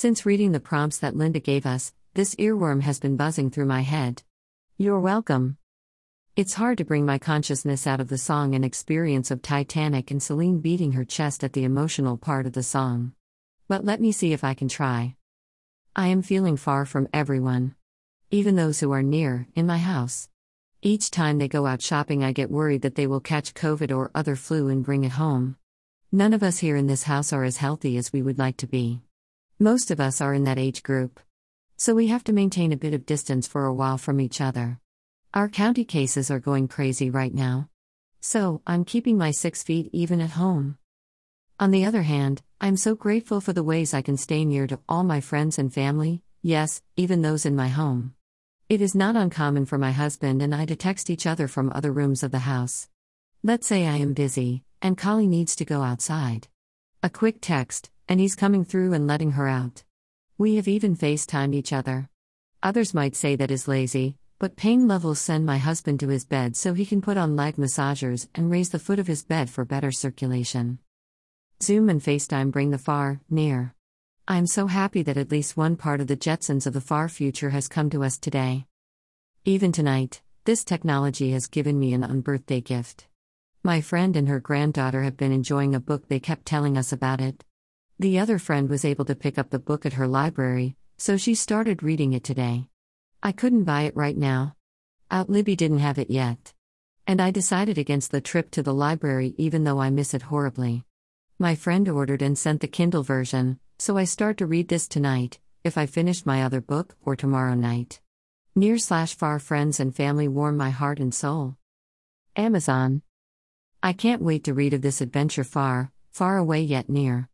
Since reading the prompts that Linda gave us, this earworm has been buzzing through my head. You're welcome. It's hard to bring my consciousness out of the song and experience of Titanic and Celine beating her chest at the emotional part of the song. But let me see if I can try. I am feeling far from everyone. Even those who are near, in my house. Each time they go out shopping, I get worried that they will catch COVID or other flu and bring it home. None of us here in this house are as healthy as we would like to be. Most of us are in that age group. So we have to maintain a bit of distance for a while from each other. Our county cases are going crazy right now. So, I'm keeping my six feet even at home. On the other hand, I'm so grateful for the ways I can stay near to all my friends and family, yes, even those in my home. It is not uncommon for my husband and I to text each other from other rooms of the house. Let's say I am busy, and Kali needs to go outside. A quick text, and he's coming through and letting her out. We have even FaceTimed each other. Others might say that is lazy, but pain levels send my husband to his bed so he can put on leg massagers and raise the foot of his bed for better circulation. Zoom and FaceTime bring the far, near. I am so happy that at least one part of the Jetsons of the far future has come to us today. Even tonight, this technology has given me an unbirthday gift. My friend and her granddaughter have been enjoying a book they kept telling us about it. The other friend was able to pick up the book at her library, so she started reading it today. I couldn't buy it right now. Out Libby didn't have it yet. And I decided against the trip to the library even though I miss it horribly. My friend ordered and sent the Kindle version, so I start to read this tonight, if I finish my other book, or tomorrow night. Near slash far friends and family warm my heart and soul. Amazon. I can't wait to read of this adventure far, far away yet near.